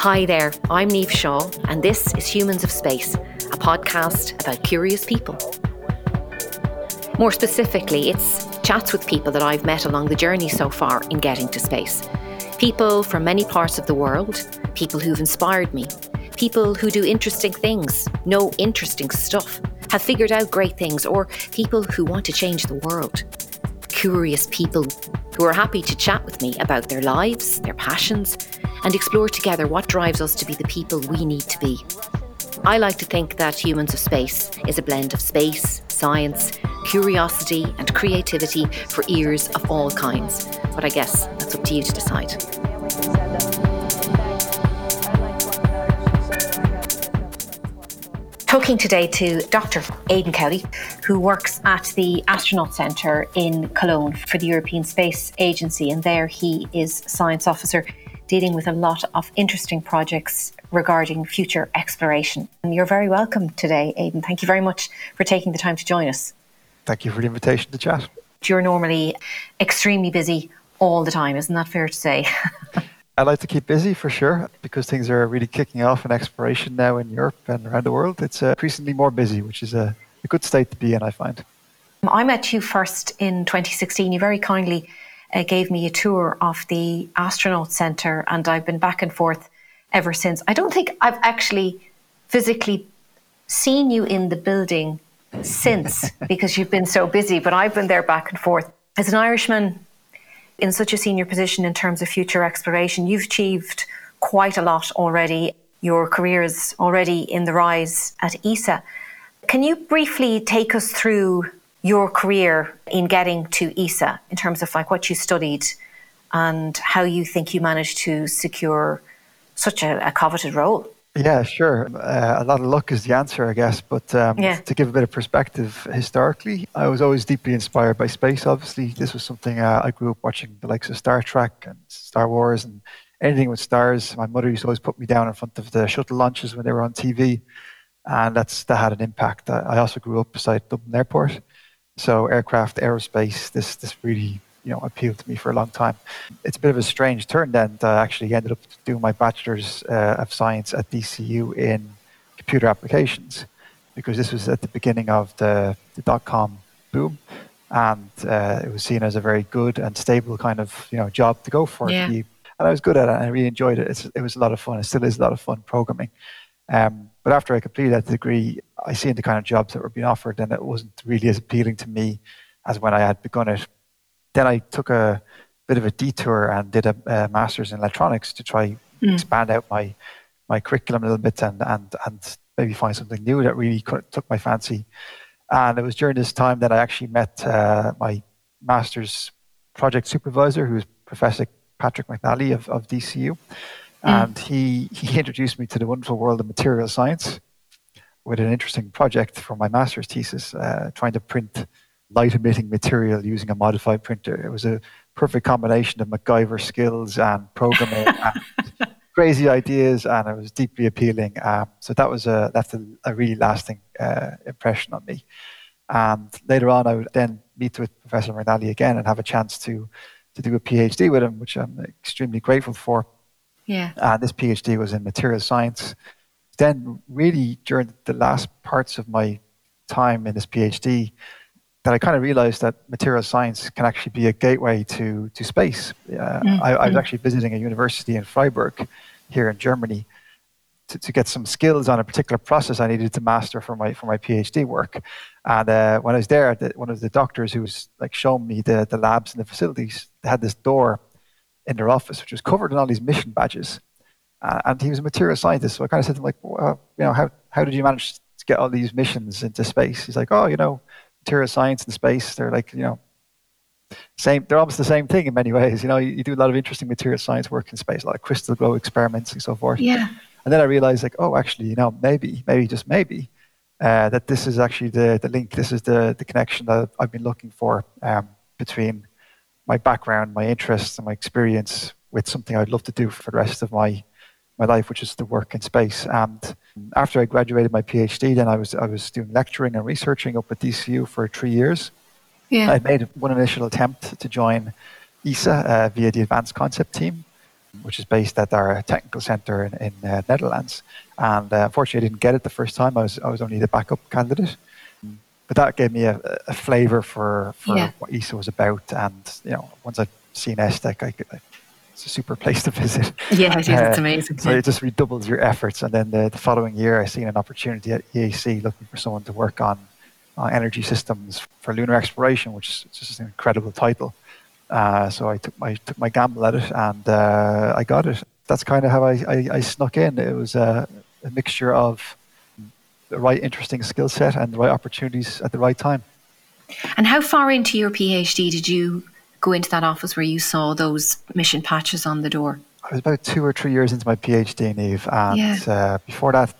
Hi there, I'm Niamh Shaw, and this is Humans of Space, a podcast about curious people. More specifically, it's chats with people that I've met along the journey so far in getting to space. People from many parts of the world, people who've inspired me, people who do interesting things, know interesting stuff, have figured out great things, or people who want to change the world. Curious people who are happy to chat with me about their lives, their passions, and explore together what drives us to be the people we need to be. I like to think that Humans of Space is a blend of space, science, curiosity, and creativity for ears of all kinds. But I guess that's up to you to decide. Talking today to Dr. Aidan Cowley, who works at the Astronaut Centre in Cologne for the European Space Agency, and there he is science officer dealing with a lot of interesting projects regarding future exploration. And you're very welcome today, Aidan. Thank you very much for taking the time to join us. Thank you for the invitation to chat. You're normally extremely busy all the time, isn't that fair to say? I like to keep busy for sure because things are really kicking off in exploration now in Europe and around the world. It's uh, increasingly more busy, which is a, a good state to be in, I find. I met you first in 2016. You very kindly uh, gave me a tour of the astronaut center, and I've been back and forth ever since. I don't think I've actually physically seen you in the building since because you've been so busy, but I've been there back and forth. As an Irishman in such a senior position in terms of future exploration, you've achieved quite a lot already. Your career is already in the rise at ESA. Can you briefly take us through your career in getting to ESA in terms of like what you studied and how you think you managed to secure such a, a coveted role. Yeah, sure. Uh, a lot of luck is the answer, I guess. But um, yeah. to give a bit of perspective, historically, I was always deeply inspired by space. Obviously, this was something uh, I grew up watching the likes of Star Trek and Star Wars and anything with stars. My mother used to always put me down in front of the shuttle launches when they were on TV, and that's that had an impact. I also grew up beside Dublin Airport, so aircraft, aerospace, this this really you know appealed to me for a long time. It's a bit of a strange turn then. I actually ended up doing my bachelor's uh, of science at DCU in computer applications because this was at the beginning of the, the dot com boom, and uh, it was seen as a very good and stable kind of you know job to go for. Yeah. and I was good at it. and I really enjoyed it. It's, it was a lot of fun. It still is a lot of fun programming. Um, but after I completed that degree, I seen the kind of jobs that were being offered, and it wasn't really as appealing to me as when I had begun it. Then I took a bit of a detour and did a, a master's in electronics to try mm. expand out my my curriculum a little bit and and and maybe find something new that really took my fancy. And it was during this time that I actually met uh, my master's project supervisor, who was Professor Patrick McNally of, of DCU. Mm. And he, he introduced me to the wonderful world of material science with an interesting project for my master's thesis, uh, trying to print light emitting material using a modified printer. It was a perfect combination of MacGyver skills and programming and crazy ideas, and it was deeply appealing. Um, so that was a, left a, a really lasting uh, impression on me. And later on, I would then meet with Professor McNally again and have a chance to, to do a PhD with him, which I'm extremely grateful for. Yeah. And this PhD was in material science. Then, really, during the last parts of my time in this PhD, that I kind of realized that material science can actually be a gateway to, to space. Uh, mm-hmm. I, I, was actually visiting a university in Freiburg here in Germany to, to get some skills on a particular process I needed to master for my, for my PhD work. And uh, when I was there, the, one of the doctors who was like showing me the, the labs and the facilities, had this door in their office, which was covered in all these mission badges. Uh, and he was a material scientist, so I kind of said to him, like, well, you know, how, how did you manage to get all these missions into space? He's like, oh, you know, material science and space, they're like, you know, same, they're almost the same thing in many ways. You know, you, you do a lot of interesting material science work in space, a lot of crystal growth experiments and so forth. Yeah. And then I realized, like, oh, actually, you know, maybe, maybe just maybe, uh, that this is actually the, the link, this is the, the connection that I've been looking for um, between my background, my interests, and my experience with something I'd love to do for the rest of my my life, which is to work in space. And after I graduated my PhD, then I was I was doing lecturing and researching up at DCU for three years. Yeah. I made one initial attempt to join ESA uh, via the Advanced Concept team, which is based at our technical center in, in uh, Netherlands. And uh, unfortunately, I didn't get it the first time. I was I was only the backup candidate, but that gave me a, a flavour for, for yeah. what ESA was about. And you know, once I'd seen ESTEC, I, I it's a super place to visit. Yeah, it is. Uh, it's amazing. So it just redoubles your efforts. And then the, the, following year, I seen an opportunity at EAC looking for someone to work on uh, energy systems for lunar exploration, which is just an incredible title. Uh, so I took my took my gamble at it, and uh, I got it. That's kind of how I, I, I snuck in. It was a, a mixture of the right interesting skill set and the right opportunities at the right time. And how far into your PhD did you go into that office where you saw those mission patches on the door? I was about two or three years into my PhD, Niamh, and yeah. uh, before that,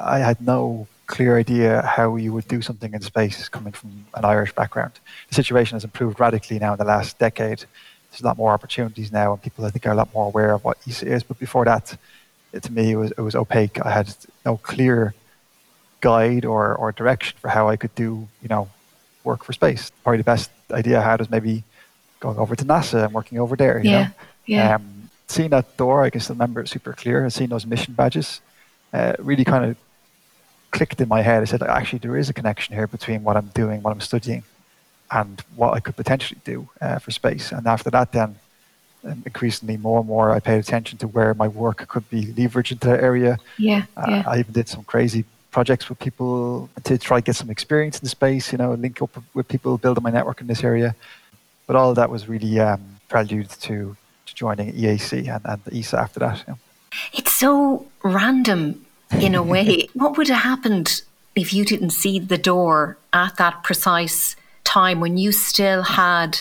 I had no clear idea how you would do something in space coming from an Irish background. The situation has improved radically now in the last decade. There's a lot more opportunities now, and people I think are a lot more aware of what ESA is. But before that, it, to me, it was, it was opaque. I had no clear guide or, or direction for how I could do, you know, work for space. Probably the best idea I had was maybe going over to NASA and working over there. You yeah, know? yeah. Um, seeing that door, I can still remember it super clear. And seeing those mission badges, uh, really kind of clicked in my head. I said, actually, there is a connection here between what I'm doing, what I'm studying, and what I could potentially do uh, for space. And after that, then um, increasingly more and more, I paid attention to where my work could be leveraged into that area. Yeah, uh, yeah. I even did some crazy projects with people to try get some experience in the space. You know, link up with people, build building my network in this area. But all of that was really um, prelude to, to joining EAC and, and ESA after that. You know. It's so random in a way. what would have happened if you didn't see the door at that precise time when you still had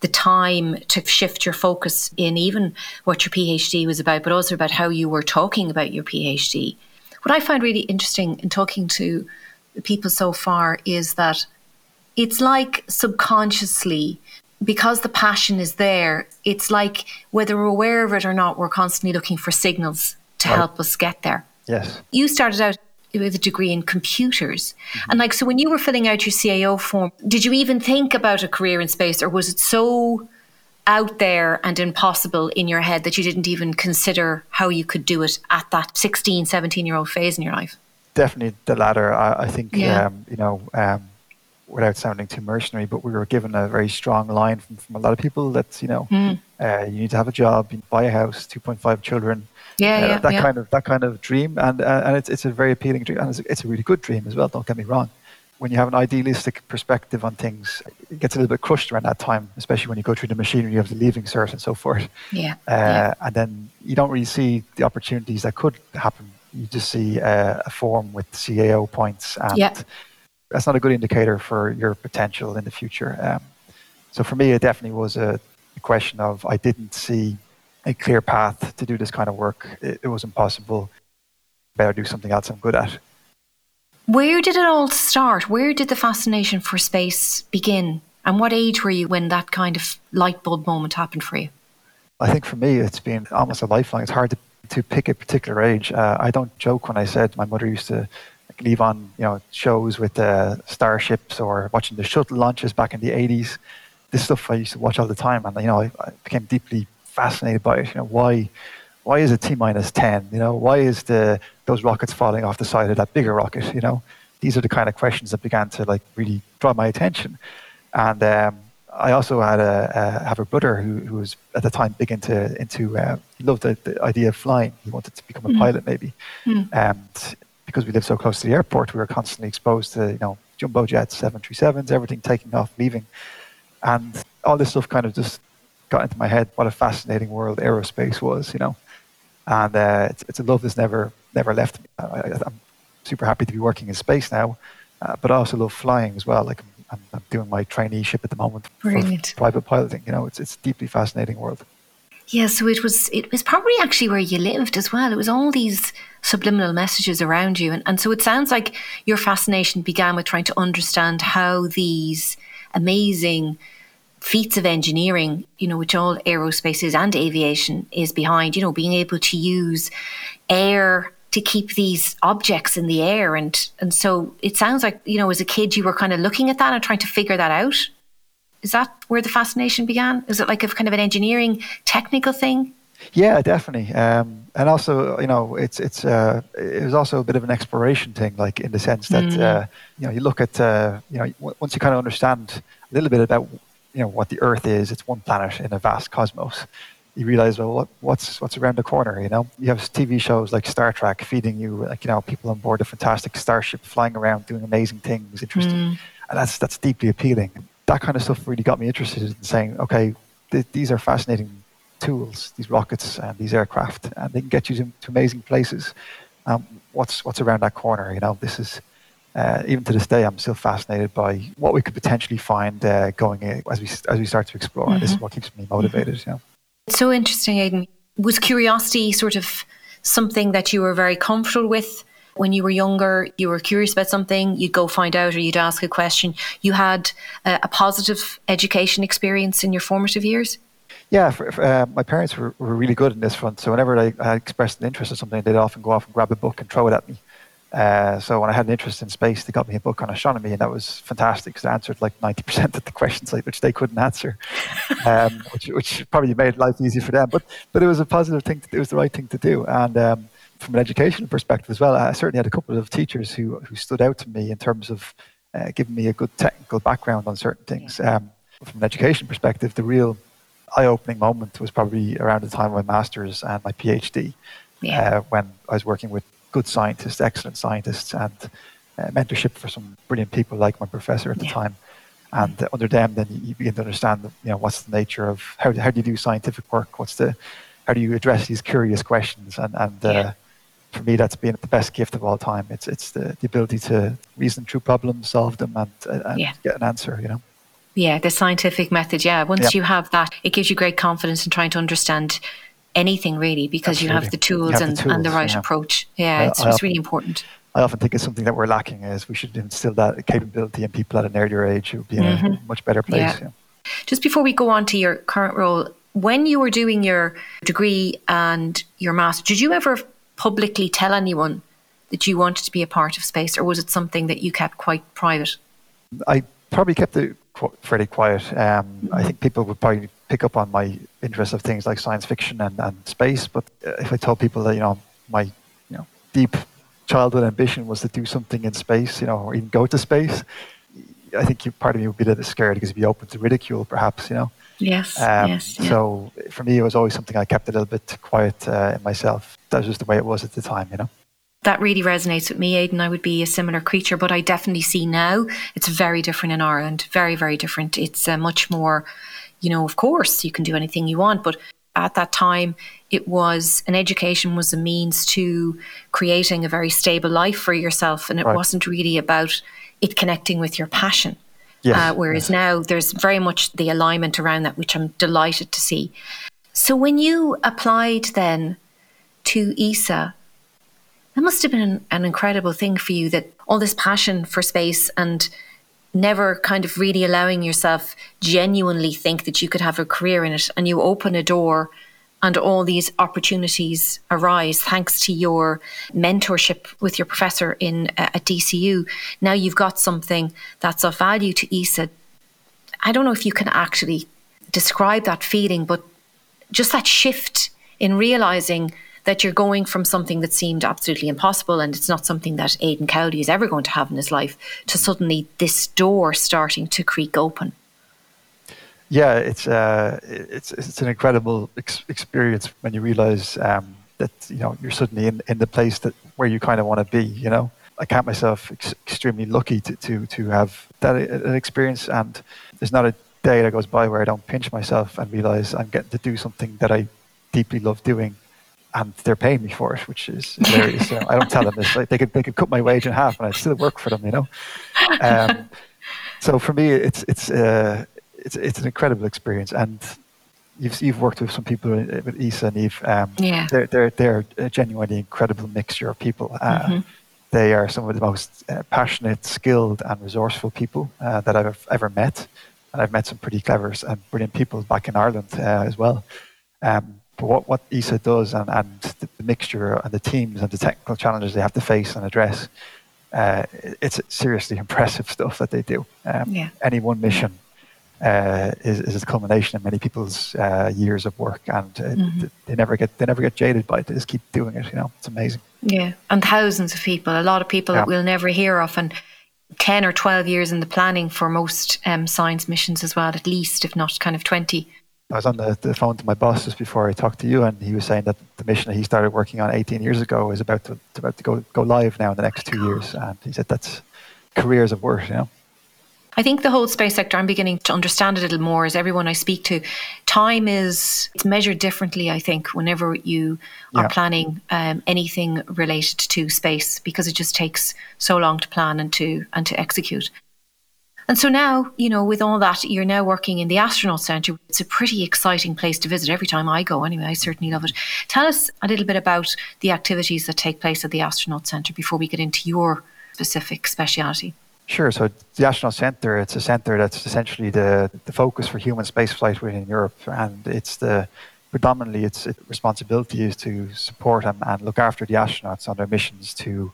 the time to shift your focus in even what your PhD was about, but also about how you were talking about your PhD? What I find really interesting in talking to people so far is that it's like subconsciously because the passion is there, it's like whether we're aware of it or not, we're constantly looking for signals to right. help us get there. Yes. You started out with a degree in computers. Mm-hmm. And like, so when you were filling out your CAO form, did you even think about a career in space or was it so out there and impossible in your head that you didn't even consider how you could do it at that 16, 17 year old phase in your life? Definitely the latter. I, I think, yeah. um, you know, um, without sounding too mercenary, but we were given a very strong line from, from a lot of people that, you know, mm. uh, you need to have a job, buy a house, 2.5 children, yeah, uh, yeah, that yeah. kind of that kind of dream, and uh, and it's it's a very appealing dream, and it's it's a really good dream as well. Don't get me wrong. When you have an idealistic perspective on things, it gets a little bit crushed around that time, especially when you go through the machinery of the leaving cert and so forth. Yeah, uh, yeah. And then you don't really see the opportunities that could happen. You just see uh, a form with CAO points, and yeah. that's not a good indicator for your potential in the future. Um, so for me, it definitely was a, a question of I didn't see a clear path to do this kind of work. It, it was impossible. Better do something else I'm good at. Where did it all start? Where did the fascination for space begin? And what age were you when that kind of light bulb moment happened for you? I think for me, it's been almost a lifelong. It's hard to, to pick a particular age. Uh, I don't joke when I said my mother used to leave on you know shows with uh, starships or watching the shuttle launches back in the 80s. This stuff I used to watch all the time, and you know I, I became deeply fascinated by it. You know, why why is it T minus ten? You know, why is the those rockets falling off the side of that bigger rocket? You know, these are the kind of questions that began to like really draw my attention. And um, I also had a, a, have a brother who, who was at the time big into into uh, he loved the, the, idea of flying. He wanted to become a mm. pilot maybe, mm. and because we lived so close to the airport, we were constantly exposed to you know jumbo jets, seven three sevens, everything taking off, leaving, and all this stuff kind of just got into my head what a fascinating world aerospace was, you know. And uh, it's, it's a love that's never never left me. I, am super happy to be working in space now, uh, but I also love flying as well. Like I'm, I'm doing my traineeship at the moment Brilliant. for private piloting. You know, it's it's a deeply fascinating world. Yeah, so it was it was probably actually where you lived as well. It was all these subliminal messages around you. And, and so it sounds like your fascination began with trying to understand how these amazing feats of engineering, you know, which all aerospace is and aviation is behind, you know, being able to use air to keep these objects in the air. And, and so it sounds like, you know, as a kid, you were kind of looking at that and trying to figure that out. Is that where the fascination began? Is it like a kind of an engineering technical thing? Yeah, definitely. Um, and also, you know, it's it's uh, it was also a bit of an exploration thing, like in the sense that mm. uh, you know you look at uh, you know once you kind of understand a little bit about you know what the Earth is, it's one planet in a vast cosmos. You realize, well, what, what's what's around the corner? You know, you have TV shows like Star Trek feeding you, like you know, people on board a fantastic starship flying around doing amazing things, interesting, mm. and that's that's deeply appealing. That kind of stuff really got me interested in saying, okay, th- these are fascinating tools, these rockets and these aircraft, and they can get you to, to amazing places. Um, what's what's around that corner? You know, this is uh, even to this day, I'm still fascinated by what we could potentially find uh, going as we as we start to explore. Mm-hmm. This is mm-hmm. what keeps me motivated. You? It's so interesting, Aidan. Was curiosity sort of something that you were very comfortable with? when you were younger, you were curious about something, you'd go find out or you'd ask a question. You had a, a positive education experience in your formative years? Yeah, for, for, uh, my parents were, were really good in this front. So whenever I, I expressed an interest in something, they'd often go off and grab a book and throw it at me. Uh, so when I had an interest in space, they got me a book on astronomy, and that was fantastic because I answered like 90% of the questions like, which they couldn't answer, um, which, which probably made life easier for them. But but it was a positive thing. To, it was the right thing to do. And um, from an educational perspective as well, I certainly had a couple of teachers who who stood out to me in terms of uh, giving me a good technical background on certain things. Um, from an education perspective, the real eye-opening moment was probably around the time of my master's and my PhD, yeah. uh, when I was working with good scientists, excellent scientists, and uh, mentorship for some brilliant people like my professor at the yeah. time. And uh, under them, then you begin to understand, you know, what's the nature of how, how do you do scientific work? What's the how do you address these curious questions? And and uh, yeah. for me, that's been the best gift of all time. It's it's the, the ability to reason through problems, solve them, and, uh, and yeah. get an answer. You know. Yeah, the scientific method. Yeah, once you have that, it gives you great confidence in trying to understand anything really because Absolutely. you have the tools, have and, the tools and the right yeah. approach. Yeah, I, it's, I it's often, really important. I often think it's something that we're lacking is we should instill that capability in people at an earlier age who would be in mm-hmm. a much better place. Yeah. Yeah. Just before we go on to your current role, when you were doing your degree and your master, did you ever publicly tell anyone that you wanted to be a part of space, or was it something that you kept quite private? I probably kept it fairly quiet. Um, I think people would probably pick up on my interest of things like science fiction and, and space. But uh, if I told people that you know my you know deep childhood ambition was to do something in space, you know, or even go to space, I think you, part of me would be a little scared because you'd be open to ridicule, perhaps. You know. Yes. Um, yes yeah. So for me, it was always something I kept a little bit quiet uh, in myself. That was just the way it was at the time. You know that really resonates with me, Aidan. I would be a similar creature, but I definitely see now it's very different in Ireland. Very, very different. It's uh, much more, you know, of course, you can do anything you want, but at that time, it was an education was a means to creating a very stable life for yourself, and it right. wasn't really about it connecting with your passion. Yes, uh, whereas yes. now there's very much the alignment around that, which I'm delighted to see. So when you applied then to ESA, that must have been an, an incredible thing for you that all this passion for space and never kind of really allowing yourself genuinely think that you could have a career in it and you open a door and all these opportunities arise thanks to your mentorship with your professor in uh, at DCU now you've got something that's of value to ESA I don't know if you can actually describe that feeling but just that shift in realizing that you're going from something that seemed absolutely impossible and it's not something that Aidan Cowley is ever going to have in his life to suddenly this door starting to creak open. Yeah, it's uh, it's it's an incredible ex- experience when you realize um, that you know you're suddenly in, in the place that where you kind of want to be. You know, I count myself ex- extremely lucky to, to to have that uh, an experience, and there's not a day that goes by where I don't pinch myself and realize I'm getting to do something that I deeply love doing and they're paying me for it, which is hilarious. I don't tell them this. Like they could they could cut my wage in half, and I'd still work for them. You know. Um, so for me, it's it's uh, it's it's an incredible experience, and you've you've worked with some people with ESA and Eve. Um, yeah. They're they're they're a genuinely incredible mixture of people. Uh, mm-hmm. They are some of the most uh, passionate, skilled, and resourceful people uh, that I've ever met, and I've met some pretty clever and brilliant people back in Ireland uh, as well. Um, what, what ESA does and, and the mixture and the teams and the technical challenges they have to face and address, uh, it's seriously impressive stuff that they do. Um, yeah. Any one mission uh, is, is a culmination of many people's uh, years of work, and uh, mm-hmm. they never get they never get jaded by it. They just keep doing it. You know, it's amazing. Yeah, and thousands of people, a lot of people yeah. that we'll never hear of, and ten or twelve years in the planning for most um, science missions as well, at least, if not kind of twenty. I was on the, the phone to my boss just before I talked to you, and he was saying that the mission that he started working on 18 years ago is about to, about to go go live now in the next two years, and he said that's careers of work, you know. I think the whole space sector, I'm beginning to understand a little more as everyone I speak to. Time is it's measured differently, I think, whenever you are yeah. planning um, anything related to space because it just takes so long to plan and to and to execute. And so now, you know, with all that, you're now working in the Astronaut Centre. It's a pretty exciting place to visit every time I go, anyway. I certainly love it. Tell us a little bit about the activities that take place at the Astronaut Centre before we get into your specific speciality. Sure. So the Astronaut Centre, it's a centre that's essentially the, the focus for human spaceflight within Europe, and it's the predominantly its, responsibility is to support and, and look after the astronauts on their missions to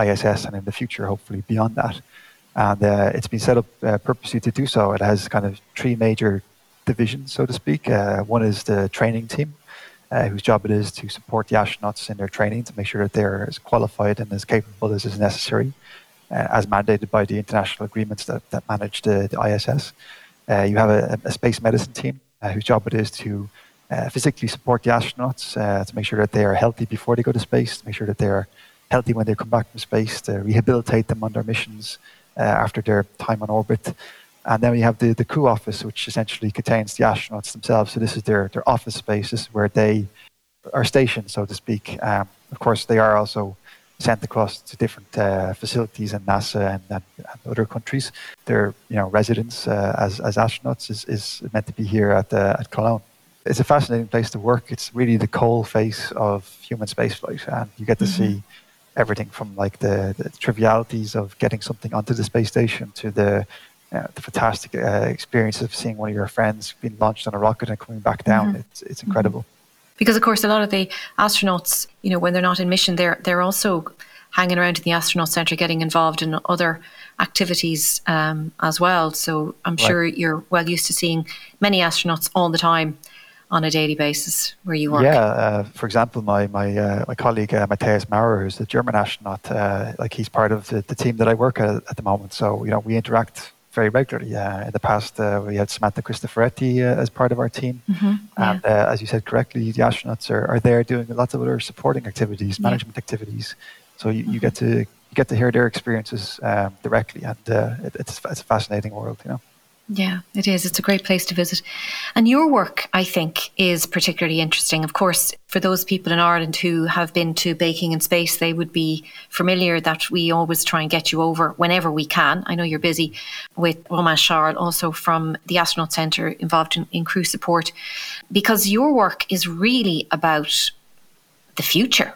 ISS and in the future, hopefully beyond that. And uh, it's been set up uh, purposely to do so. It has kind of three major divisions, so to speak. Uh, one is the training team, uh, whose job it is to support the astronauts in their training to make sure that they're as qualified and as capable as is necessary uh, as mandated by the international agreements that, that manage the, the ISS. Uh, you have a, a, space medicine team whose job it is to physically support the astronauts to make sure that they are healthy before they go to space, to make sure that they are healthy when they come back from space, to rehabilitate them on their missions after their time on orbit. And then we have the, the crew office, which essentially contains the astronauts themselves. So this is their, their office spaces where they are stationed, so to speak. Um, of course, they are also sent across to different uh, facilities in NASA and, and, and, other countries. Their you know residence uh, as, as astronauts is, is meant to be here at uh, at Cologne. It's a fascinating place to work. It's really the coal face of human spaceflight, and you get to mm-hmm. see everything from like the, the, trivialities of getting something onto the space station to the uh, the fantastic uh, experience of seeing one of your friends being launched on a rocket and coming back down. Mm-hmm. It's it's incredible. Mm-hmm because of course a lot of the astronauts, you know, when they're not in mission, they're they're also hanging around in the astronaut center, getting involved in other activities um, as well. So I'm right. sure you're well used to seeing many astronauts all the time on a daily basis where you work. Yeah, uh, for example, my my uh, my colleague uh, Matthias Maurer, who's a German astronaut, uh, like he's part of the, the team that I work at at the moment. So you know we interact very regularly. Uh, in the past, uh, we had Samantha Cristoforetti uh, as part of our team. Mm-hmm, yeah. And uh, as you said correctly, the astronauts are, are there doing lots of other supporting activities, management yeah. activities. So you, mm-hmm. you get to you get to hear their experiences um, directly, and uh, it, it's, it's a fascinating world, you know. Yeah, it is. It's a great place to visit. And your work, I think, is particularly interesting. Of course, for those people in Ireland who have been to Baking in Space, they would be familiar that we always try and get you over whenever we can. I know you're busy with Romain Charles, also from the Astronaut Centre, involved in, in crew support, because your work is really about the future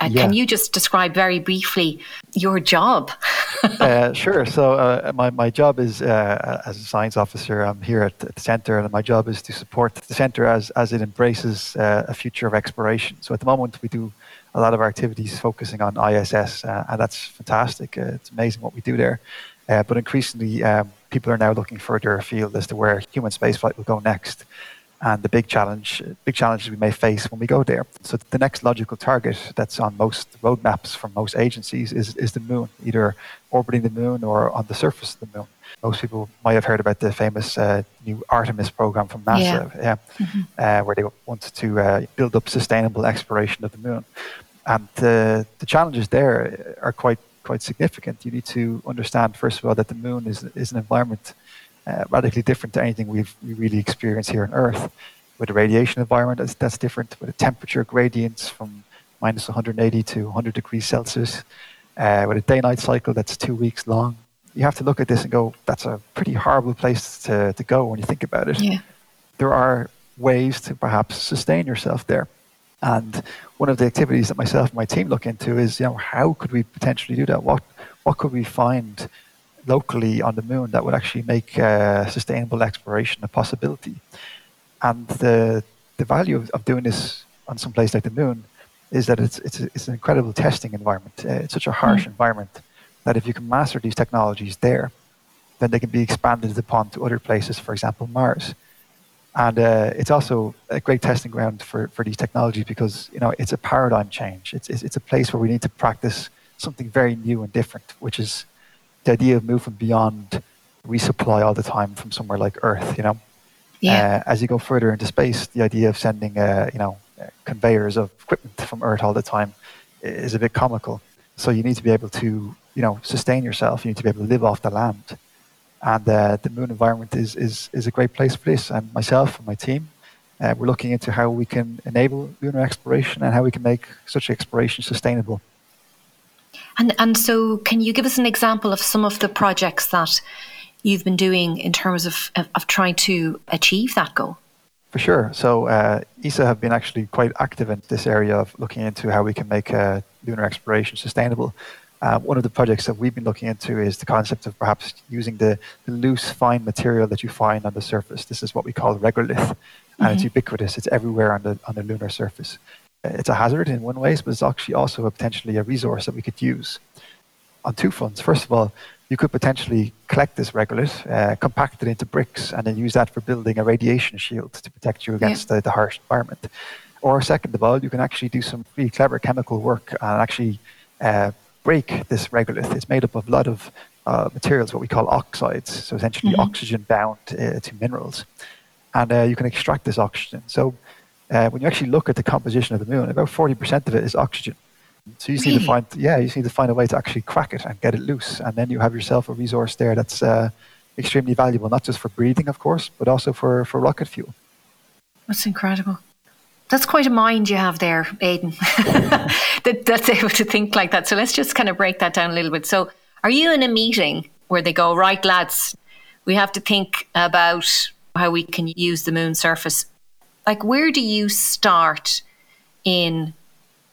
uh, yeah. Can you just describe very briefly your job? uh, sure. So uh, my, my job is uh, as a science officer. I'm here at, the centre, and my job is to support the centre as as it embraces uh, a future of exploration. So at the moment, we do a lot of our activities focusing on ISS, uh, and that's fantastic. it's amazing what we do there. but increasingly, um, people are now looking further afield as to where human spaceflight will go next and the big challenge, big challenges we may face when we go there. So the next logical target that's on most roadmaps from most agencies is, is the moon, either orbiting the moon or on the surface of the moon. Most people might have heard about the famous uh, new Artemis program from NASA, yeah. yeah mm-hmm. uh, where they wanted to uh, build up sustainable exploration of the moon. And the challenges there are quite quite significant. You need to understand, first of all, that the moon is, is an environment uh, radically different to anything we've we really experienced here on Earth. With a radiation environment that's, that's different, with a temperature gradients from minus 180 to 100 degrees Celsius, uh, with a day-night cycle that's two weeks long. You have to look at this and go, that's a pretty horrible place to, to go when you think about it. Yeah. There are ways to perhaps sustain yourself there. And one of the activities that myself and my team look into is, you know, how could we potentially do that? What what could we find locally on the moon that would actually make uh, sustainable exploration a possibility. And the the value of, doing this on some place like the moon is that it's it's, it's an incredible testing environment. Uh, it's such a harsh mm. environment that if you can master these technologies there, then they can be expanded upon to other places, for example, Mars. And uh, it's also a great testing ground for, for these technologies because you know it's a paradigm change. It's, it's, it's a place where we need to practice something very new and different, which is the idea of moving beyond resupply all the time from somewhere like Earth. You know, yeah. Uh, as you go further into space, the idea of sending uh, you know conveyors of equipment from Earth all the time is a bit comical. So you need to be able to you know sustain yourself. You need to be able to live off the land, and uh, the moon environment is, is is a great place for this. And myself and my team, uh, we're looking into how we can enable lunar exploration and how we can make such exploration sustainable. And and so, can you give us an example of some of the projects that you've been doing in terms of, of, of trying to achieve that goal? For sure. So uh, ESA have been actually quite active in this area of looking into how we can make uh, lunar exploration sustainable. Uh, one of the projects that we've been looking into is the concept of perhaps using the, the loose, fine material that you find on the surface. This is what we call regolith, and mm-hmm. it's ubiquitous. It's everywhere on the on the lunar surface. It's a hazard in one way, but it's actually also a potentially a resource that we could use on two fronts. First of all, you could potentially collect this regolith, uh, compact it into bricks, and then use that for building a radiation shield to protect you against yeah. the, the, harsh environment. Or second of all, you can actually do some really clever chemical work and actually uh, break this regolith. It's made up of a lot of uh, materials, what we call oxides, so essentially mm-hmm. oxygen bound uh, to minerals. And uh, you can extract this oxygen. So uh, when you actually look at the composition of the moon, about 40% of it is oxygen. So you really? need to find, yeah, you need to find a way to actually crack it and get it loose, and then you have yourself a resource there that's uh, extremely valuable, not just for breathing, of course, but also for for rocket fuel. That's incredible. That's quite a mind you have there, Aidan. that, that's able to think like that. So let's just kind of break that down a little bit. So, are you in a meeting where they go, right, lads, we have to think about how we can use the moon surface? Like, where do you start in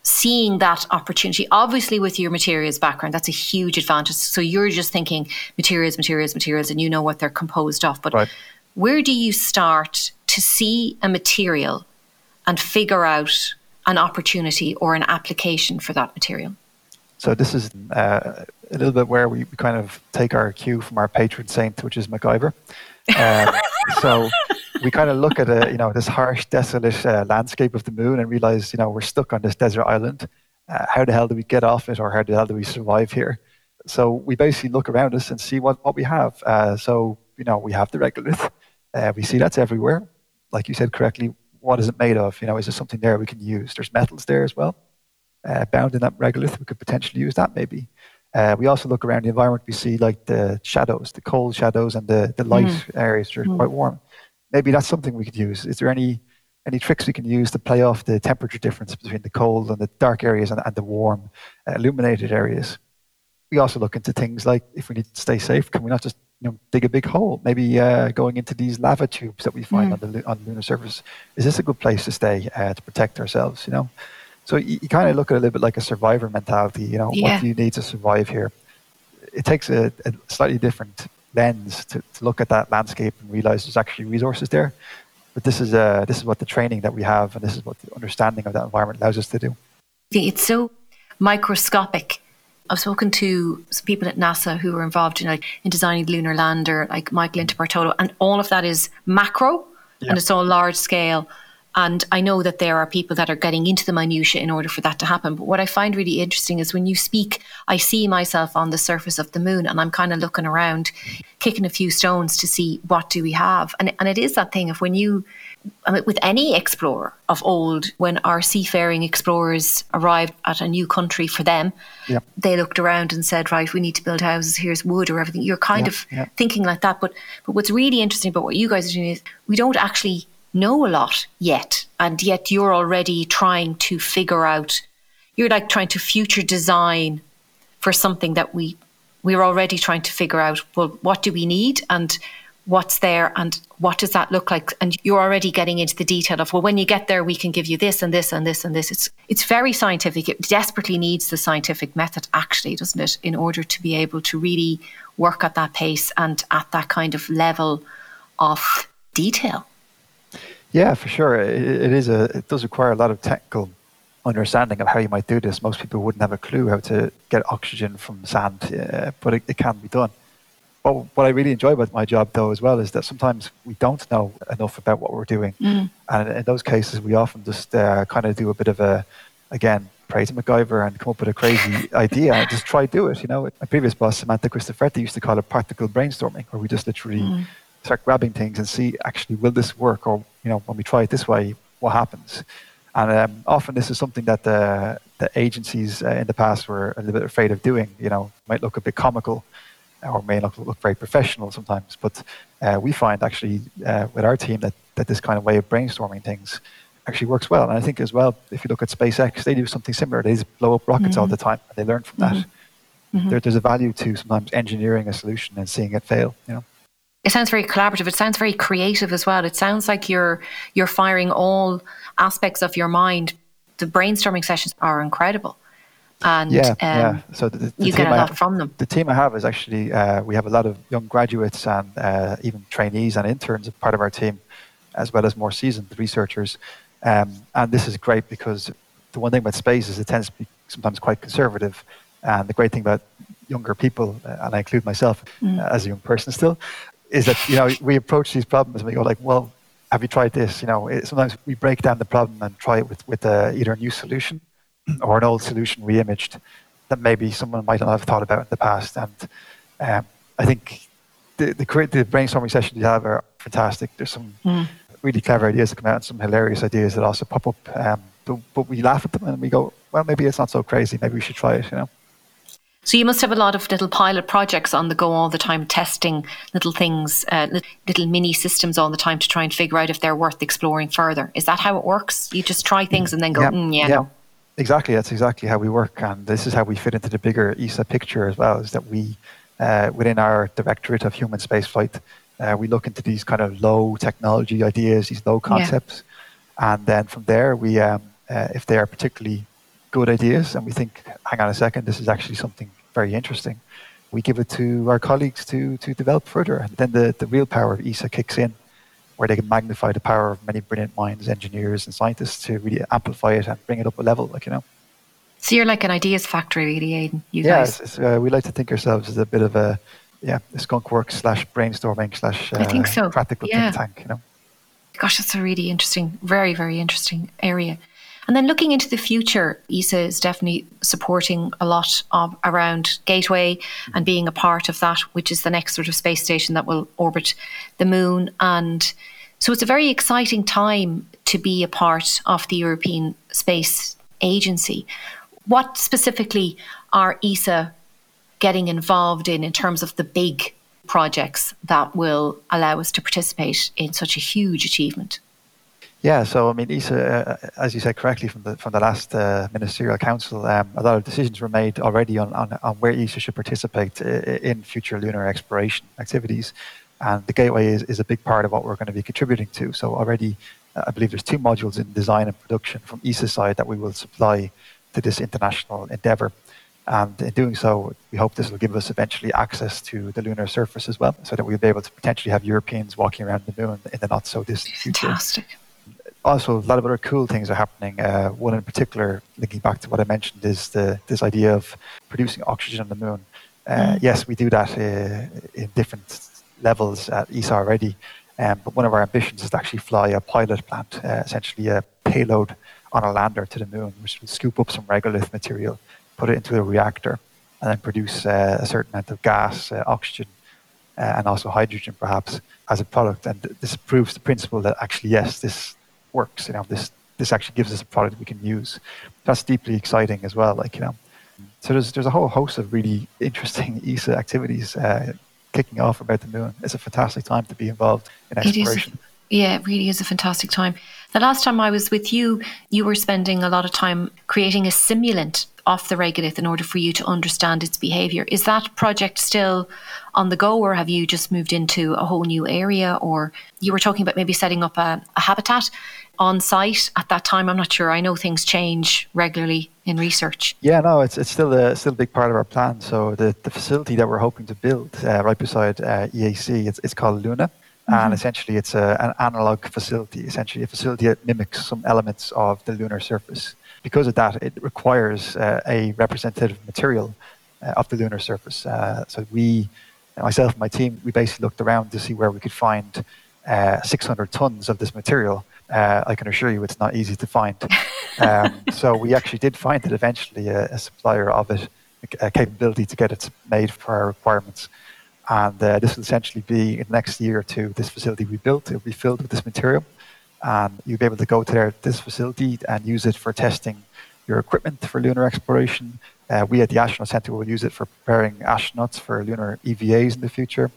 seeing that opportunity. Obviously, with your materials background, that's a huge advantage. So you're just thinking materials, materials, materials, and you know what they're composed of. But right. where do you start to see a material and figure out an opportunity or an application for that material? So this is uh, a little bit where we kind of take our cue from our patron saint, which is MacGyver. Um, so we kind of look at a, you know this harsh, desolate uh, landscape of the moon and realize you know we're stuck on this desert island. Uh, how the hell do we get off it, or how the hell do we survive here? So we basically look around us and see what, what we have. Uh, so you know we have the regolith. Uh, we see that's everywhere. Like you said correctly, what is it made of? You know, is there something there we can use? There's metals there as well, uh, bound in that regolith. We could potentially use that maybe. Uh, we also look around the environment. We see like the shadows, the cold shadows, and the the light mm. areas which are mm. quite warm. Maybe that's something we could use. Is there any any tricks we can use to play off the temperature difference between the cold and the dark areas and, and the warm, uh, illuminated areas? We also look into things like if we need to stay safe, can we not just you know dig a big hole? Maybe uh, going into these lava tubes that we find mm. on the on the lunar surface. Is this a good place to stay uh, to protect ourselves? You know. So you, you kind of look at it a little bit like a survivor mentality. You know, yeah. what do you need to survive here? It takes a, a slightly different lens to, to look at that landscape and realize there's actually resources there. But this is uh, this is what the training that we have, and this is what the understanding of that environment allows us to do. It's so microscopic. I've spoken to some people at NASA who were involved in like in designing the lunar lander, like Michael Interbartolo, and all of that is macro yeah. and it's all large scale. And I know that there are people that are getting into the minutiae in order for that to happen. But what I find really interesting is when you speak, I see myself on the surface of the moon and I'm kind of looking around, kicking a few stones to see what do we have. And, and it is that thing of when you, I mean, with any explorer of old, when our seafaring explorers arrived at a new country for them, yep. they looked around and said, right, we need to build houses, here's wood or everything. You're kind yep, of yep. thinking like that. But, but what's really interesting about what you guys are doing is we don't actually know a lot yet. And yet you're already trying to figure out, you're like trying to future design for something that we, we're already trying to figure out, well, what do we need? And what's there and what does that look like and you're already getting into the detail of well when you get there we can give you this and this and this and this it's it's very scientific it desperately needs the scientific method actually doesn't it in order to be able to really work at that pace and at that kind of level of detail yeah, for sure. It, it is a. It does require a lot of technical understanding of how you might do this. Most people wouldn't have a clue how to get oxygen from sand, uh, but it, it, can be done. But what I really enjoy about my job, though, as well, is that sometimes we don't know enough about what we're doing, mm. and in those cases, we often just uh, kind of do a bit of a, again, praise MacGyver and come up with a crazy idea and just try do it. You know, my previous boss, Samantha Cristoforetti, used to call it practical brainstorming, where we just literally mm. Start grabbing things and see actually will this work, or you know, when we try it this way, what happens. And um, often this is something that the, the agencies uh, in the past were a little bit afraid of doing. You know, might look a bit comical or may not look very professional sometimes. But uh, we find actually uh, with our team that, that this kind of way of brainstorming things actually works well. And I think as well, if you look at SpaceX, they do something similar. They just blow up rockets mm-hmm. all the time, and they learn from mm-hmm. that. Mm-hmm. There, there's a value to sometimes engineering a solution and seeing it fail. You know. It sounds very collaborative. It sounds very creative as well. It sounds like you're you're firing all aspects of your mind. The brainstorming sessions are incredible and yeah, um, yeah. So the, the you get a lot have, from them. The team I have is actually uh, we have a lot of young graduates and uh, even trainees and interns as part of our team, as well as more seasoned researchers. Um, and this is great because the one thing about space is it tends to be sometimes quite conservative. And the great thing about younger people, uh, and I include myself mm. Uh, as a young person still, is that you know we approach these problems and we go like, well, have you tried this? You know, it, sometimes we break down the problem and try it with with uh, either a new solution or an old solution reimaged that maybe someone might not have thought about in the past. And um, I think the, the, the brainstorming sessions you have are fantastic. There's some mm. really clever ideas that come out and some hilarious ideas that also pop up. Um, but, but, we laugh at them and we go, well, maybe it's not so crazy. Maybe we should try it, you know? So you must have a lot of little pilot projects on the go all the time, testing little things, uh, little mini systems all the time to try and figure out if they're worth exploring further. Is that how it works? You just try things and then go, yeah, mm, yeah, yeah. no. Exactly, that's exactly how we work, and this is how we fit into the bigger ESA picture as well. Is that we, uh, within our Directorate of Human Spaceflight, uh, we look into these kind of low technology ideas, these low concepts, yeah. and then from there, we, um, uh, if they are particularly good ideas, and we think, hang on a second, this is actually something very interesting, we give it to our colleagues to to develop further, and then the the real power of ESA kicks in where they can magnify the power of many brilliant minds, engineers, and scientists to really amplify it and bring it up a level, like you know. So you're like an ideas factory, really, Aidan. You yeah, guys. It's, uh, we like to think ourselves as a bit of a yeah, a skunk works slash brainstorming slash uh, I think so. practical yeah. think tank. You know. Gosh, that's a really interesting, very very interesting area. And then looking into the future, ESA is definitely supporting a lot of, around Gateway and mm-hmm. being a part of that, which is the next sort of space station that will orbit the moon. And so it's a very exciting time to be a part of the European Space Agency. What specifically are ESA getting involved in in terms of the big projects that will allow us to participate in such a huge achievement? Yeah, so I mean, ESA, uh, as you said correctly from the from the last uh, ministerial council, um, a lot of decisions were made already on, on, on where ESA should participate in future lunar exploration activities, and the gateway is, is a big part of what we're going to be contributing to. So already, uh, I believe there's two modules in design and production from ESA side that we will supply to this international endeavor. And in doing so, we hope this will give us eventually access to the lunar surface as well, so that we'll be able to potentially have Europeans walking around the moon in the not so distant future. Fantastic also, a lot of other cool things are happening. Uh, one in particular, linking back to what I mentioned, is the this idea of producing oxygen on the moon. Uh, mm. Yes, we do that uh, in different levels at ESA already, um, but one of our ambitions is to actually fly a pilot plant, uh, essentially a payload on a lander to the moon, which will scoop up some regolith material, put it into a reactor, and then produce uh, a certain amount of gas, uh, oxygen, and also hydrogen, perhaps, as a product. And this proves the principle that actually, yes, this works. You know, this this actually gives us a product we can use. That's deeply exciting as well. Like you know, so there's there's a whole host of really interesting ESA activities uh, kicking off about the moon. It's a fantastic time to be involved in exploration. yeah, it really is a fantastic time. The last time I was with you, you were spending a lot of time creating a simulant off the regolith in order for you to understand its behavior. Is that project still on the go, or have you just moved into a whole new area? Or you were talking about maybe setting up a, a habitat on site at that time? I'm not sure. I know things change regularly in research. Yeah, no, it's it's still a still a big part of our plan. So the, the facility that we're hoping to build uh, right beside uh, EAC, it's, it's called Luna. Mm-hmm. And essentially, it's a, an analog facility, essentially a facility that mimics some elements of the lunar surface. Because of that, it requires uh, a representative material uh, of the lunar surface. Uh, so we myself and my team, we basically looked around to see where we could find uh, 600 tons of this material. Uh, I can assure you it's not easy to find. Um, so we actually did find it eventually, a, a, supplier of it, a capability to get it made for our requirements. And uh, this will essentially be in the next year or two, this facility we built, it will be filled with this material. And you'll be able to go to their, this facility and use it for testing your equipment for lunar exploration. Uh, we at the Astronaut Center will use it for preparing astronauts for lunar EVAs in the future.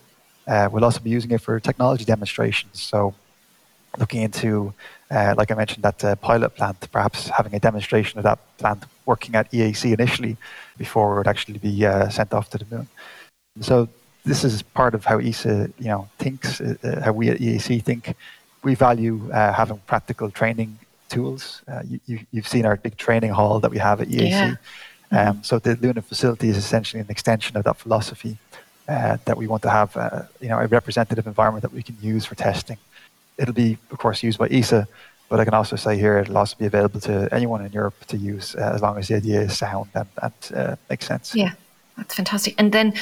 Uh, we'll also be using it for technology demonstrations. So, looking into, uh, like I mentioned, that uh, pilot plant, perhaps having a demonstration of that plant working at EAC initially before it would actually be uh, sent off to the moon. So, this is part of how ESA, you know, thinks, uh, how we at EAC think. We value having practical training tools. Uh, you, have seen our big training hall that we have at EAC. Yeah. Um, mm-hmm. so the Luna facility is essentially an extension of that philosophy uh, that we want to have, uh, you know, a representative environment that we can use for testing. It'll be, of course, used by ESA, but I can also say here it'll also be available to anyone in Europe to use uh, as long as the idea is sound and, and uh, makes sense. Yeah, that's fantastic. And then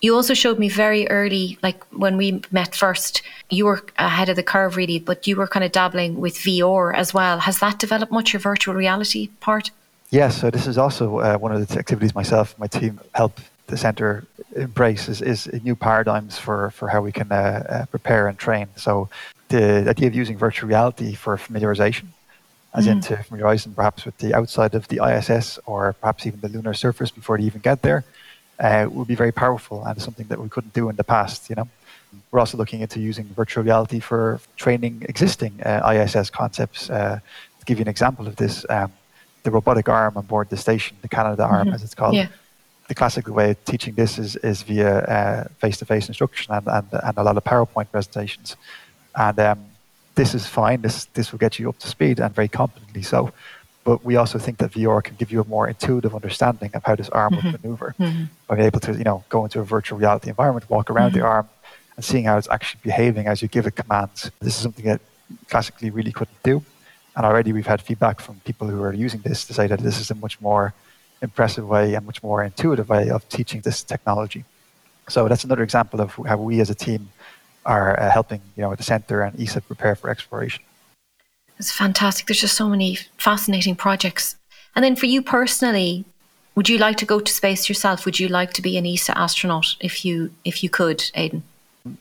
you also showed me very early, like when we met first, you were ahead of the curve really, but you were kind of dabbling with VR as well. Has that developed much, your virtual reality part? Yes, so this is also uh, one of the activities myself and my team help the centre embrace is, is new paradigms for, for how we can uh, uh, prepare and train. So the idea of using virtual reality for familiarization, as mm. into familiarizing perhaps with the outside of the ISS or perhaps even the lunar surface before they even get there, uh, would be very powerful and something that we couldn't do in the past. You know, we're also looking into using virtual reality for training existing uh, ISS concepts. Uh, to give you an example of this, um, the robotic arm on board the station, the Canadarm, mm-hmm. as it's called. Yeah. The classical way of teaching this is, is via uh, face-to-face instruction and, and, and a lot of PowerPoint presentations. And um, this is fine. This this will get you up to speed and very competently so. But we also think that VR can give you a more intuitive understanding of how this arm mm-hmm. would maneuver. Mm-hmm. By being able to, you know, go into a virtual reality environment, walk around mm-hmm. the arm, and seeing how it's actually behaving as you give it commands. This is something that classically really couldn't do. And already we've had feedback from people who are using this to say that this is a much more impressive way and much more intuitive way of teaching this technology. So that's another example of how we as a team are uh, helping, you know, the center and ESA prepare for exploration. It's fantastic. There's just so many fascinating projects. And then for you personally, would you like to go to space yourself? Would you like to be an ESA astronaut if you if you could, Aidan?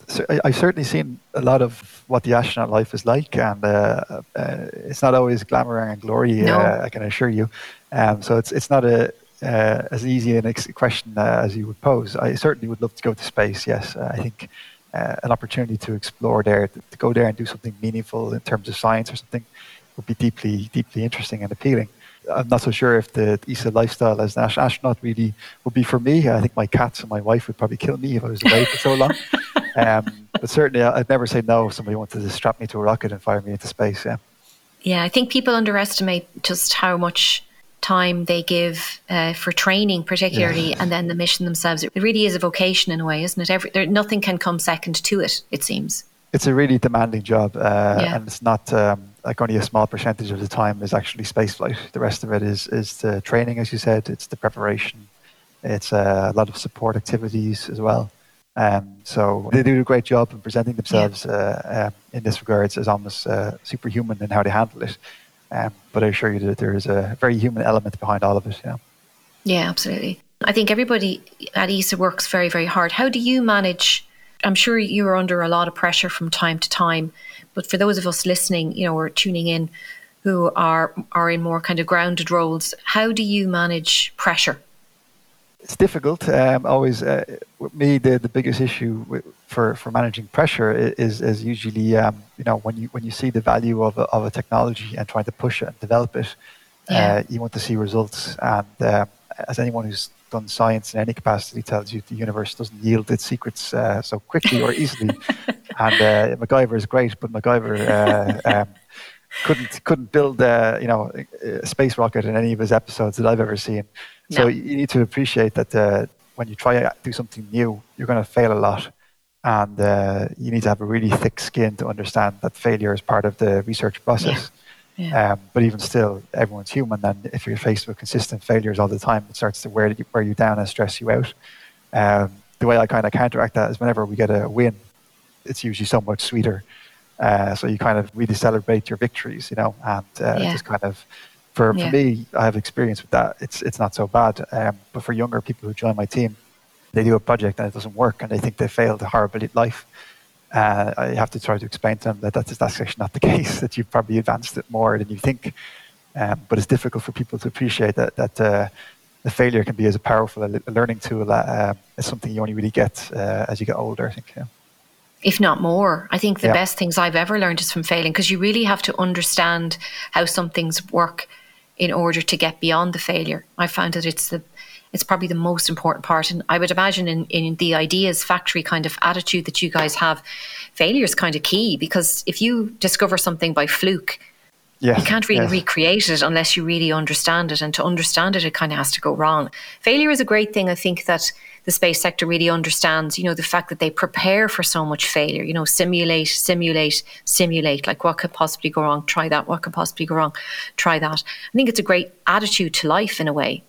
So I, have certainly seen a lot of what the astronaut life is like, and uh, uh, it's not always glamour and glory. No. Uh, I can assure you. Um, so it's it's not a uh, as easy an ex- question uh, as you would pose. I certainly would love to go to space. Yes, I think uh, an opportunity to explore there, to, to, go there and do something meaningful in terms of science or something, would be deeply, deeply interesting and appealing. I'm not so sure if the ESA lifestyle as an astronaut really would be for me. I think my cats and my wife would probably kill me if I was away for so long. Um, but certainly, I'd never say no if somebody wanted to strap me to a rocket and fire me into space. Yeah. Yeah, I think people underestimate just how much time they give uh, for training, particularly, yeah. and then the mission themselves. It really is a vocation in a way, isn't it? Every, there, nothing can come second to it. It seems. It's a really demanding job, uh, yeah. and it's not um, like only a small percentage of the time is actually spaceflight. The rest of it is is the training, as you said. It's the preparation. It's uh, a lot of support activities as well. Um, so they do a great job in presenting themselves yeah. uh, um, in this regards as almost uh, superhuman in how they handle it. Um, but I assure you that there is a very human element behind all of it. Yeah. Yeah, absolutely. I think everybody at ESA works very, very hard. How do you manage? I'm sure you are under a lot of pressure from time to time, but for those of us listening, you know, or tuning in, who are are in more kind of grounded roles, how do you manage pressure? It's difficult. Um, always, uh, with me, the, the biggest issue with, for, for managing pressure is, is usually um, you know when you when you see the value of a, of a technology and trying to push it and develop it, yeah. uh, you want to see results. And uh, as anyone who's done science in any capacity tells you, the universe doesn't yield its secrets uh, so quickly or easily. and uh, MacGyver is great, but MacGyver. Uh, um, couldn't couldn't build a, you know a space rocket in any of his episodes that I've ever seen. No. So you need to appreciate that uh, when you try to do something new, you're going to fail a lot and uh, you need to have a really thick skin to understand that failure is part of the research process. Yeah. Yeah. Um, but even still, everyone's human, and if you're faced with consistent failures all the time, it starts to wear you, wear you down and stress you out. Um, the way I kind of counteract that is whenever we get a win, it's usually so much sweeter. Uh, so you kind of really celebrate your victories, you know, and uh, yeah. just kind of for, yeah. me, I have experience with that. It's it's not so bad. Um, but for younger people who join my team, they do a project and it doesn't work, and they think they failed horribly at life. Uh, I have to try to explain to them that that's, that's actually not the case. That you've probably advanced it more than you think. Um, but it's difficult for people to appreciate that that uh, the failure can be as a powerful a learning tool. Uh, it's something you only really get uh, as you get older. I think. Yeah if not more. I think the yeah. best things I've ever learned is from failing because you really have to understand how some things work in order to get beyond the failure. I found that it's the it's probably the most important part. And I would imagine in, in the ideas factory kind of attitude that you guys have, failure is kind of key because if you discover something by fluke, Yes, you can't really recreate it unless you really understand it. And to understand it, it kind of has to go wrong. Failure is a great thing. I think that the space sector really understands, you know, the fact that they prepare for so much failure, you know, simulate, simulate, simulate. Like what could possibly go wrong? Try that. What could possibly go wrong? Try that. I think it's a great attitude to life in a way.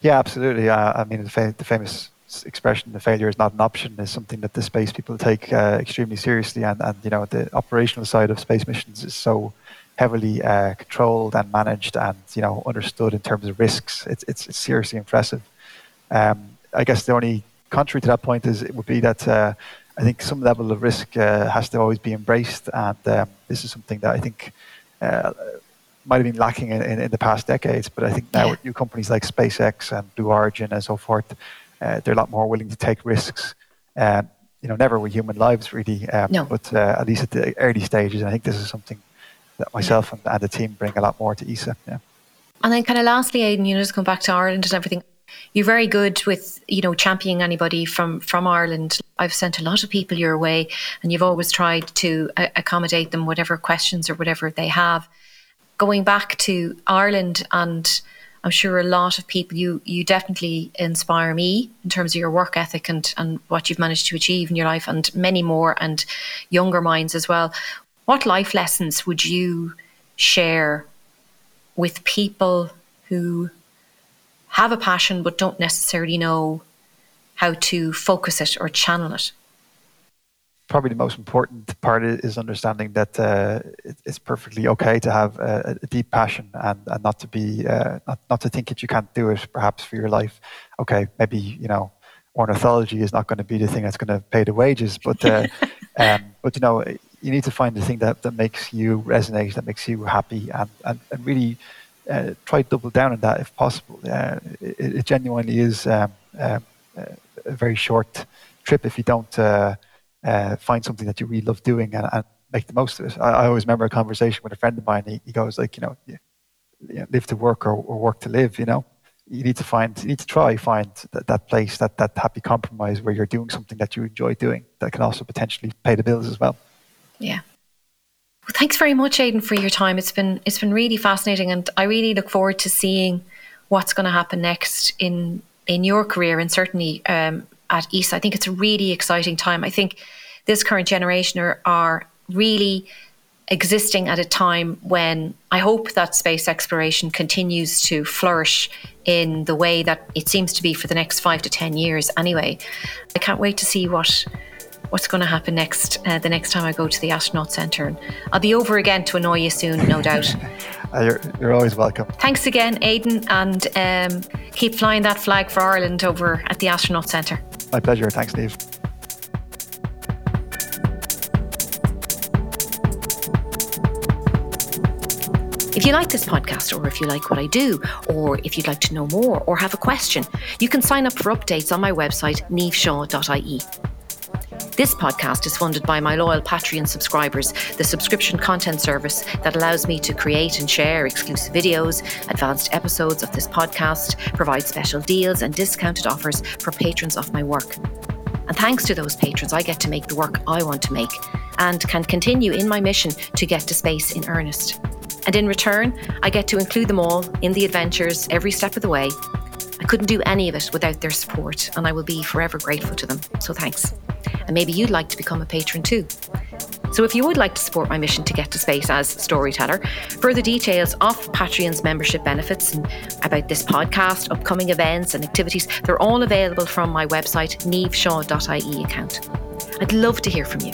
Yeah, absolutely. Uh, I mean, the, fa- the famous expression the failure is not an option is something that the space people take uh, extremely seriously and, and you know the operational side of space missions is so heavily uh, controlled and managed and you know understood in terms of risks. It's it's, it's seriously impressive. Um, I guess the only contrary to that point is it would be that uh, I think some level of risk uh, has to always be embraced, and um, this is something that I think uh, might have been lacking in, in, in, the past decades. But I think now yeah. with new companies like SpaceX and Blue Origin and so forth, uh, they're a lot more willing to take risks. Um, you know, never with human lives really, um, no. but uh, at least at the early stages. And I think this is something that myself and, and the team bring a lot more to ESA. Yeah. And then kind of lastly, Aidan, you know, just come back to Ireland and everything. You're very good with, you know, championing anybody from from Ireland. I've sent a lot of people your way, and you've always tried to uh, accommodate them, whatever questions or whatever they have. Going back to Ireland, and I'm sure a lot of people, you you definitely inspire me in terms of your work ethic and and what you've managed to achieve in your life, and many more, and younger minds as well. What life lessons would you share with people who have a passion but don't necessarily know how to focus it or channel it? Probably the most important part is understanding that uh, it's perfectly okay to have a, a deep passion and, and, not to be uh, not, not to think that you can't do it perhaps for your life. Okay, maybe you know ornithology is not going to be the thing that's going to pay the wages, but uh, um, but you know you need to find the thing that, that makes you resonate, that makes you happy, and, and, and really uh, try double down on that if possible. Uh, it, it, genuinely is um, um, a very short trip if you don't uh, uh, find something that you really love doing and, and make the most of it. I, I, always remember a conversation with a friend of mine. He, he goes like, you know, you, you know, live to work or, or work to live. You know, you need to find, you need to try find that, that place, that that happy compromise where you're doing something that you enjoy doing that can also potentially pay the bills as well. Yeah. Well, thanks very much, Aidan, for your time. It's been it's been really fascinating, and I really look forward to seeing what's going to happen next in in your career, and certainly um, at ESA. I think it's a really exciting time. I think this current generation are, are really existing at a time when I hope that space exploration continues to flourish in the way that it seems to be for the next five to 10 years anyway. I can't wait to see what what's going to happen next uh, the next time I go to the astronaut centre. And I'll be over again to annoy you soon, no doubt. uh, you're, you're always welcome. Thanks again, Aidan, and um, keep flying that flag for Ireland over at the astronaut centre. My pleasure. Thanks, Steve. If you like this podcast, or if you like what I do, or if you'd like to know more or have a question, you can sign up for updates on my website, niamhshaw.ie. This podcast is funded by my loyal Patreon subscribers, the subscription content service that allows me to create and share exclusive videos, advanced episodes of this podcast, provide special deals and discounted offers for patrons of my work. And thanks to those patrons, I get to make the work I want to make and can continue in my mission to get to space in earnest. And in return, I get to include them all in the adventures every step of the way. I couldn't do any of it without their support, and I will be forever grateful to them. So thanks and maybe you'd like to become a patron too. So if you would like to support my mission to get to space as storyteller, further details of Patreon's membership benefits and about this podcast, upcoming events and activities, they're all available from my website, niamhshaw.ie account. I'd love to hear from you.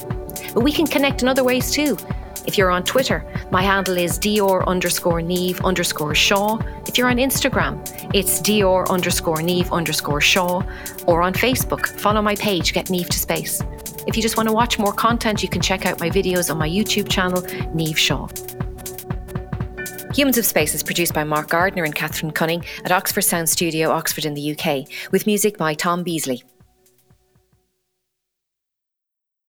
But we can connect in other ways too. If you're on Twitter, my handle is DR underscore Niamh underscore Shaw. If you're on Instagram, it's DR underscore Niamh underscore Shaw. Or on Facebook, follow my page, Get Niamh to Space. If you just want to watch more content, you can check out my videos on my YouTube channel, Niamh Shaw. Humans of Space is produced by Mark Gardner and Catherine Cunning at Oxford Sound Studio, Oxford in the UK, with music by Tom Beasley.